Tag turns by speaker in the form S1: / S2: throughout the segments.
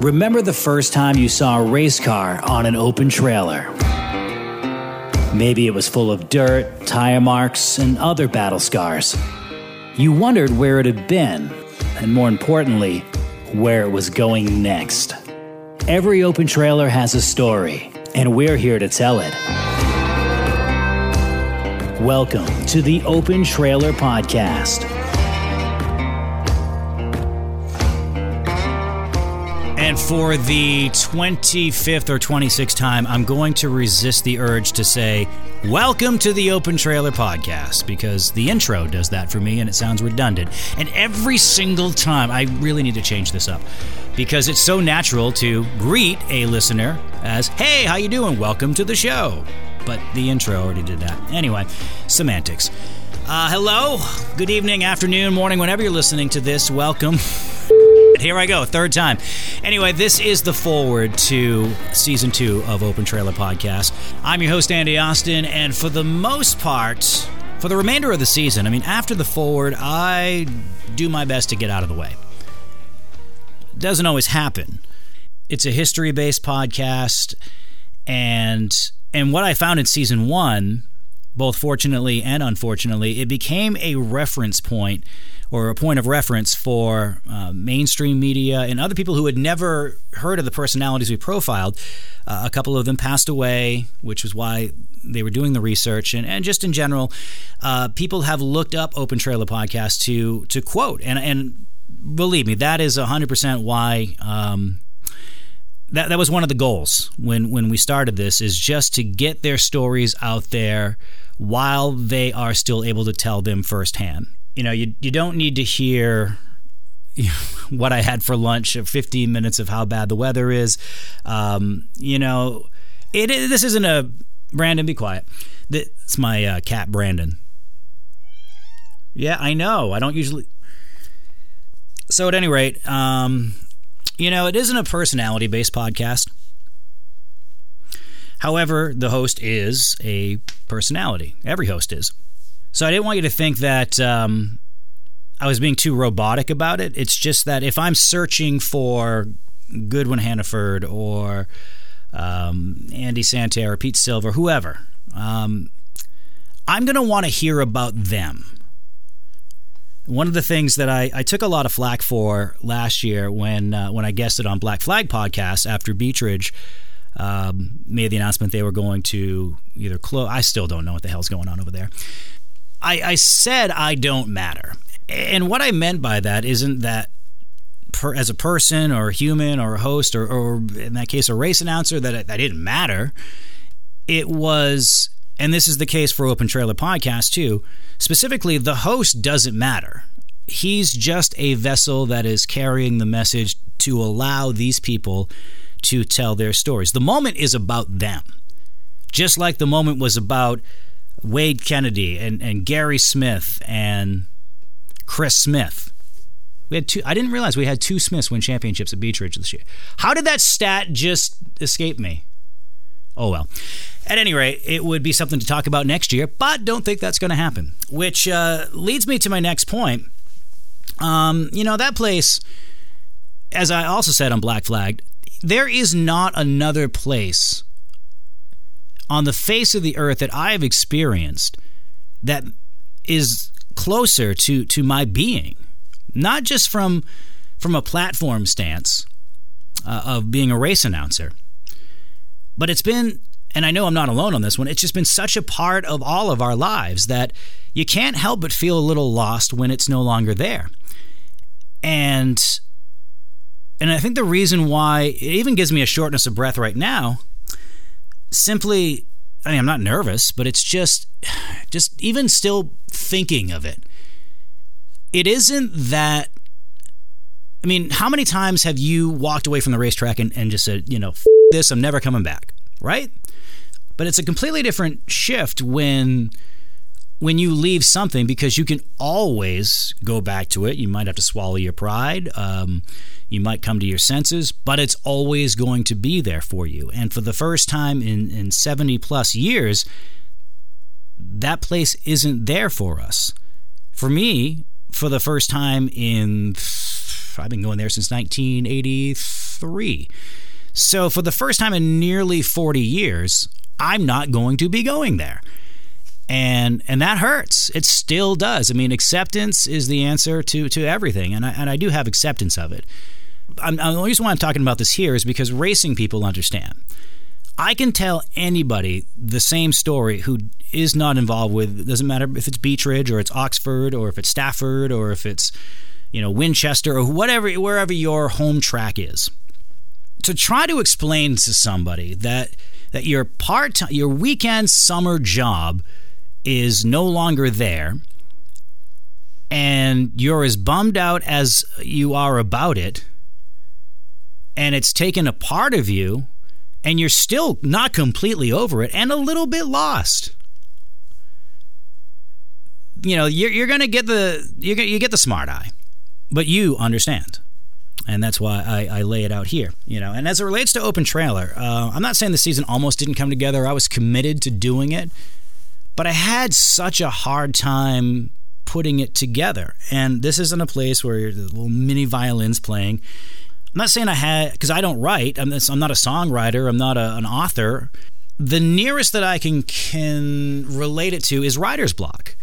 S1: Remember the first time you saw a race car on an open trailer? Maybe it was full of dirt, tire marks, and other battle scars. You wondered where it had been, and more importantly, where it was going next. Every open trailer has a story, and we're here to tell it. Welcome to the Open Trailer Podcast. And for the 25th or 26th time, I'm going to resist the urge to say, Welcome to the Open Trailer Podcast, because the intro does that for me and it sounds redundant. And every single time, I really need to change this up because it's so natural to greet a listener as, Hey, how you doing? Welcome to the show. But the intro already did that. Anyway, semantics. Uh, hello, good evening, afternoon, morning, whenever you're listening to this. Welcome. Here I go, third time. Anyway, this is the forward to season two of Open Trailer Podcast. I'm your host, Andy Austin, and for the most part, for the remainder of the season, I mean, after the forward, I do my best to get out of the way. Doesn't always happen. It's a history based podcast, and and what I found in season one, both fortunately and unfortunately, it became a reference point or a point of reference for uh, mainstream media and other people who had never heard of the personalities we profiled. Uh, a couple of them passed away, which was why they were doing the research, and, and just in general, uh, people have looked up Open Trailer Podcast to to quote, and and believe me, that is hundred percent why. Um, that, that was one of the goals when, when we started this is just to get their stories out there while they are still able to tell them firsthand you know, you you don't need to hear what I had for lunch, or 15 minutes of how bad the weather is. Um, you know, it, this isn't a Brandon. Be quiet. It's my uh, cat Brandon. Yeah, I know. I don't usually. So at any rate, um, you know, it isn't a personality based podcast. However, the host is a personality. Every host is. So I didn't want you to think that um, I was being too robotic about it. It's just that if I'm searching for Goodwin Hannaford or um, Andy Santerre or Pete Silver, whoever, um, I'm going to want to hear about them. One of the things that I, I, took a lot of flack for last year when uh, when I guested on Black Flag podcast after Beechridge um, made the announcement they were going to either close. I still don't know what the hell's going on over there. I, I said I don't matter. And what I meant by that isn't that per, as a person or a human or a host or, or in that case a race announcer that that didn't matter. It was, and this is the case for Open Trailer Podcast too. Specifically, the host doesn't matter. He's just a vessel that is carrying the message to allow these people to tell their stories. The moment is about them, just like the moment was about Wade Kennedy and, and Gary Smith and Chris Smith. We had two. I didn't realize we had two Smiths win championships at Beechridge this year. How did that stat just escape me? Oh well. At any rate, it would be something to talk about next year, but don't think that's going to happen. Which uh, leads me to my next point. Um, you know that place, as I also said on Black Flag, there is not another place on the face of the earth that I have experienced that is closer to to my being, not just from from a platform stance uh, of being a race announcer, but it's been and I know I'm not alone on this one. It's just been such a part of all of our lives that you can't help but feel a little lost when it's no longer there. And and I think the reason why it even gives me a shortness of breath right now simply I mean I'm not nervous, but it's just just even still thinking of it. It isn't that I mean, how many times have you walked away from the racetrack and, and just said, you know, this, I'm never coming back, right? But it's a completely different shift when when you leave something because you can always go back to it. You might have to swallow your pride. Um, you might come to your senses, but it's always going to be there for you. And for the first time in, in 70 plus years, that place isn't there for us. For me, for the first time in, I've been going there since 1983. So for the first time in nearly 40 years, I'm not going to be going there. And and that hurts. It still does. I mean, acceptance is the answer to to everything, and I, and I do have acceptance of it. I'm, the only reason why I'm talking about this here is because racing people understand. I can tell anybody the same story who is not involved with. It doesn't matter if it's Beechridge or it's Oxford or if it's Stafford or if it's you know Winchester or whatever wherever your home track is. To try to explain to somebody that that your part your weekend summer job is no longer there and you're as bummed out as you are about it and it's taken a part of you and you're still not completely over it and a little bit lost you know you're, you're gonna get the you you get the smart eye but you understand and that's why I, I, lay it out here. You know, and as it relates to open trailer, uh, I'm not saying the season almost didn't come together. I was committed to doing it, but I had such a hard time putting it together. And this isn't a place where the little mini violins playing. I'm not saying I had because I don't write. I'm, I'm, not a songwriter. I'm not a, an author. The nearest that I can can relate it to is writer's block,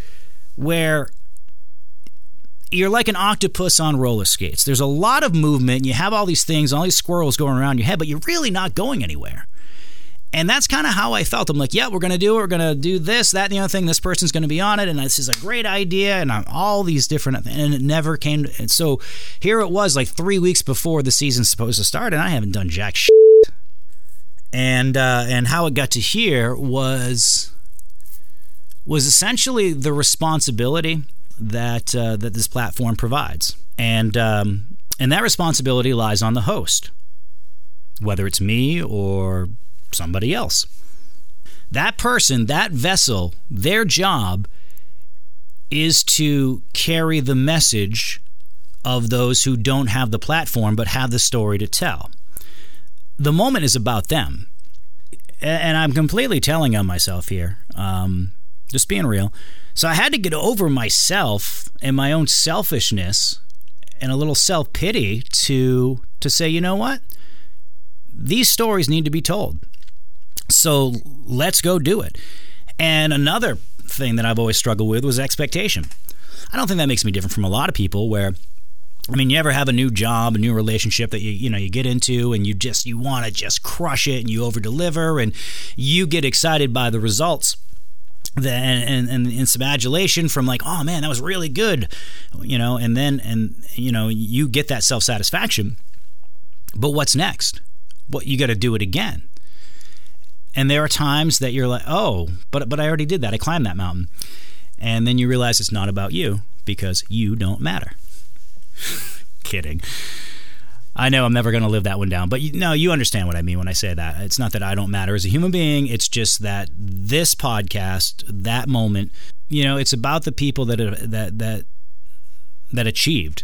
S1: where you're like an octopus on roller skates. There's a lot of movement. And you have all these things, all these squirrels going around your head, but you're really not going anywhere. And that's kind of how I felt. I'm like, yeah, we're going to do it. We're going to do this, that, and the other thing. This person's going to be on it. And this is a great idea. And I'm all these different, and it never came. To, and so here it was like three weeks before the season's supposed to start, and I haven't done jack shit. And, uh, and how it got to here was, was essentially the responsibility that uh, that this platform provides, and um, and that responsibility lies on the host, whether it's me or somebody else. That person, that vessel, their job is to carry the message of those who don't have the platform but have the story to tell. The moment is about them. And I'm completely telling on myself here, um, just being real. So I had to get over myself and my own selfishness and a little self pity to to say, you know what? These stories need to be told. So let's go do it. And another thing that I've always struggled with was expectation. I don't think that makes me different from a lot of people where I mean, you ever have a new job, a new relationship that you you know you get into, and you just you want to just crush it, and you over deliver, and you get excited by the results and, and, and some adulation from like, oh man, that was really good, you know, and then and you know you get that self satisfaction, but what's next? What you got to do it again. And there are times that you're like, oh, but but I already did that. I climbed that mountain, and then you realize it's not about you because you don't matter. Kidding. I know I'm never going to live that one down, but you, no, you understand what I mean when I say that. It's not that I don't matter as a human being. It's just that this podcast, that moment, you know, it's about the people that uh, that that that achieved.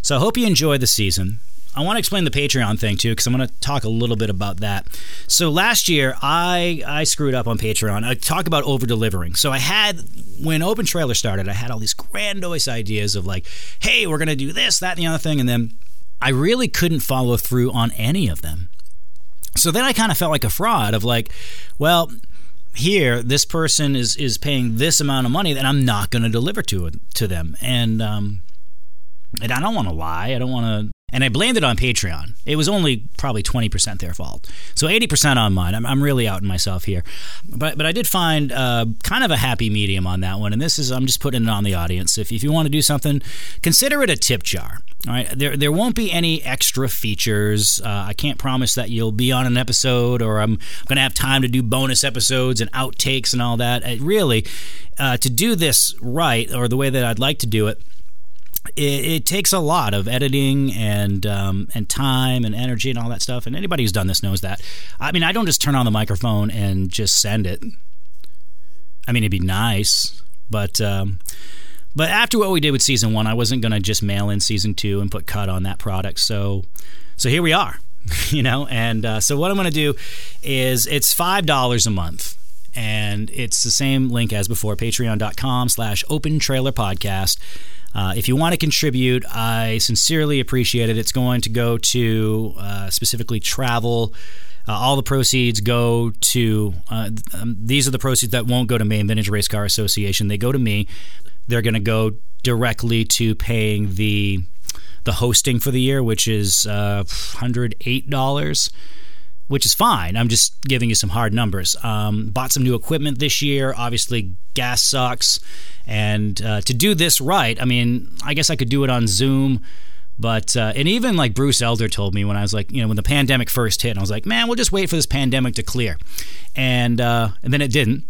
S1: So I hope you enjoy the season. I want to explain the Patreon thing too, because I'm going to talk a little bit about that. So last year, I I screwed up on Patreon. I talk about over delivering. So I had when Open Trailer started, I had all these grandiose ideas of like, hey, we're going to do this, that, and the other thing, and then I really couldn't follow through on any of them. So then I kind of felt like a fraud of like, well, here this person is is paying this amount of money that I'm not going to deliver to to them, and um, and I don't want to lie. I don't want to and I blamed it on Patreon. It was only probably 20% their fault. So 80% on mine. I'm, I'm really outing myself here. But but I did find uh, kind of a happy medium on that one. And this is, I'm just putting it on the audience. If, if you want to do something, consider it a tip jar. All right. There, there won't be any extra features. Uh, I can't promise that you'll be on an episode or I'm going to have time to do bonus episodes and outtakes and all that. It really, uh, to do this right or the way that I'd like to do it, it, it, takes a lot of editing and um, and time and energy and all that stuff. And anybody who's done this knows that. I mean, I don't just turn on the microphone and just send it. I mean, it'd be nice, but um, but after what we did with season one, I wasn't going to just mail in season two and put cut on that product. So so here we are, you know. And uh, so what I'm going to do is it's five dollars a month and it's the same link as before patreon.com slash open trailer podcast Uh, if you want to contribute, I sincerely appreciate it. It's going to go to uh, specifically travel. Uh, all the proceeds go to uh, um, these are the proceeds that won't go to Maine Vintage Race Car Association. They go to me. They're going to go directly to paying the the hosting for the year, which is uh, hundred eight dollars which is fine. I'm just giving you some hard numbers. Um, bought some new equipment this year. Obviously, gas sucks. And uh, to do this right, I mean, I guess I could do it on Zoom. But, uh, and even like Bruce Elder told me when I was like, you know, when the pandemic first hit, I was like, man, we'll just wait for this pandemic to clear. And, uh, and then it didn't.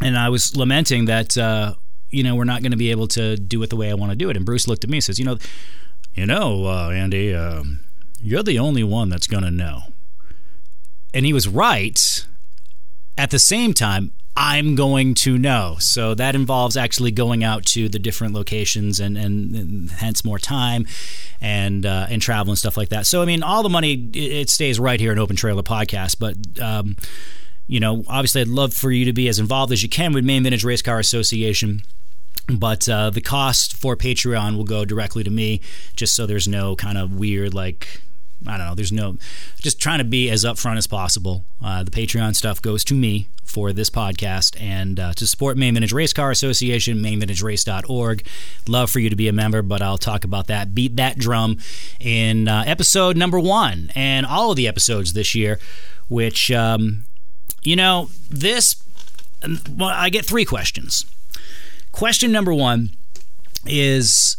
S1: And I was lamenting that, uh, you know, we're not going to be able to do it the way I want to do it. And Bruce looked at me and says, you know, you know, uh, Andy, um, you're the only one that's going to know and he was right. At the same time, I'm going to know. So that involves actually going out to the different locations and, and, and hence more time and uh, and travel and stuff like that. So I mean, all the money it stays right here in Open Trailer Podcast, but. Um, you know, obviously, I'd love for you to be as involved as you can with Maine Vintage Race Car Association but uh, the cost for Patreon will go directly to me, just so there's no kind of weird like I don't know. There's no, just trying to be as upfront as possible. Uh, the Patreon stuff goes to me for this podcast and uh, to support Maine Vintage Race Car Association, mainvintagerace.org. Love for you to be a member, but I'll talk about that. Beat that drum in uh, episode number one and all of the episodes this year, which, um, you know, this, well, I get three questions. Question number one is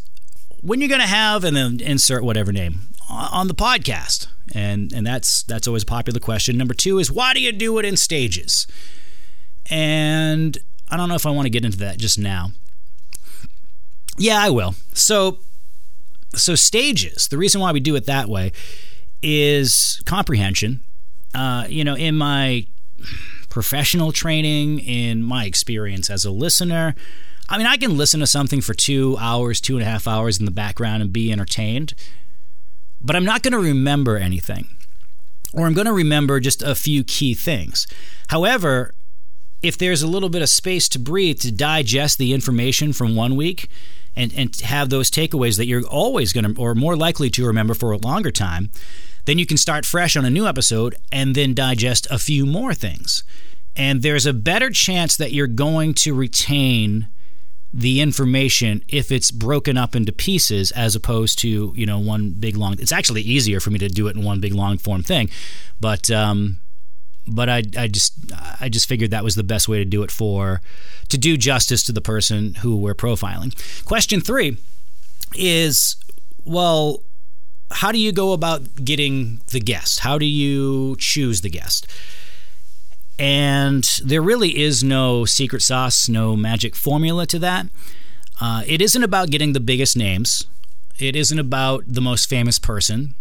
S1: when you're going to have, and then insert whatever name on the podcast? And and that's that's always a popular question. Number two is why do you do it in stages? And I don't know if I want to get into that just now. Yeah, I will. So so stages. The reason why we do it that way is comprehension. Uh, you know, in my professional training, in my experience as a listener, I mean, I can listen to something for two hours, two and a half hours in the background and be entertained but I'm not going to remember anything, or I'm going to remember just a few key things. However, if there's a little bit of space to breathe to digest the information from one week and, and have those takeaways that you're always going to, or more likely to remember for a longer time, then you can start fresh on a new episode and then digest a few more things. And there's a better chance that you're going to retain the information if it's broken up into pieces as opposed to you know one big long it's actually easier for me to do it in one big long form thing but um but I, I just I just figured that was the best way to do it for to do justice to the person who we're profiling. Question three is well, how do you go about getting the guest? How do you choose the guest? And there really is no secret sauce, no magic formula to that. Uh, it isn't about getting the biggest names, it isn't about the most famous person.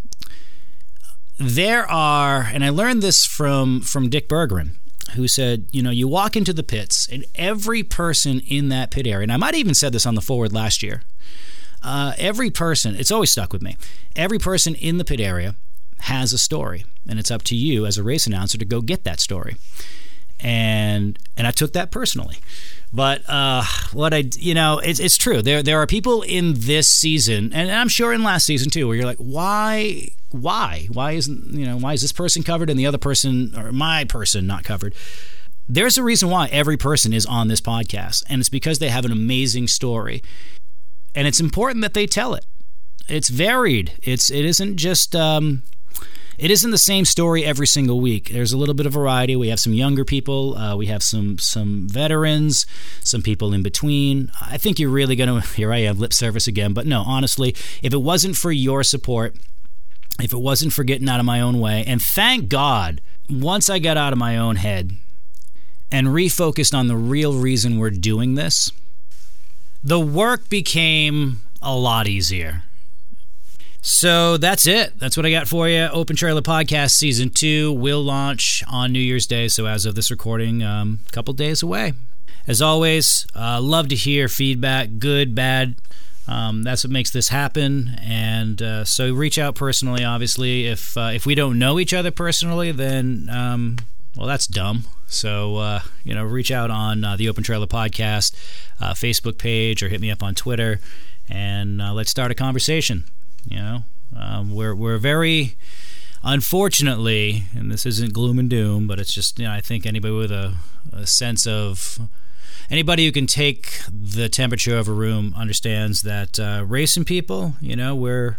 S1: There are, and I learned this from, from Dick Bergeron, who said, you know, you walk into the pits, and every person in that pit area, and I might have even said this on the forward last year, uh, every person, it's always stuck with me, every person in the pit area has a story, and it's up to you as a race announcer to go get that story. And and I took that personally. But uh, what I, you know, it's, it's true. There there are people in this season, and I'm sure in last season too, where you're like, why, why, why isn't you know why is this person covered and the other person or my person not covered? There's a reason why every person is on this podcast, and it's because they have an amazing story, and it's important that they tell it. It's varied. It's it isn't just um, it isn't the same story every single week. There's a little bit of variety. We have some younger people, uh, we have some some veterans, some people in between. I think you're really to. Here I am, lip service again. But no, honestly, if it wasn't for your support, if it wasn't for getting out of my own way, and thank God, once I got out of my own head and refocused on the real reason we're doing this, the work became a lot easier. So that's it. That's what I got for you. Open Trailer Podcast Season 2 will launch on New Year's Day. So, as of this recording, um, a couple days away. As always, uh, love to hear feedback, good, bad. Um, that's what makes this happen. And uh, so, reach out personally. Obviously, if uh, if we don't know each other personally, then um, well, that's dumb. So, uh, you know, reach out on uh, the Open Trailer Podcast uh, Facebook page or hit me up on Twitter and let's start a conversation. You know, um, we're we're very unfortunately, and this isn't gloom and doom, but it's just you know I think anybody with a, a sense of anybody who can take the temperature of a room understands that uh, racing people, you know, we're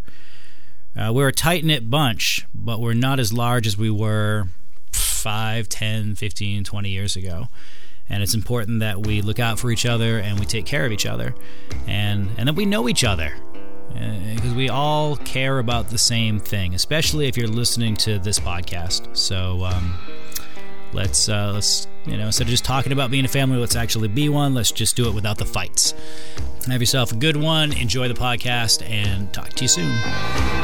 S1: uh, we're a tight knit bunch, but we're not as large as we were 5, 10, 15, 20 years ago. And it's important that we look out for each other and we take care of each other and, and that we know each other because uh, we all care about the same thing, especially if you're listening to this podcast. So um, let's uh, let's you know instead of just talking about being a family, let's actually be one. Let's just do it without the fights. Have yourself a good one. Enjoy the podcast, and talk to you soon.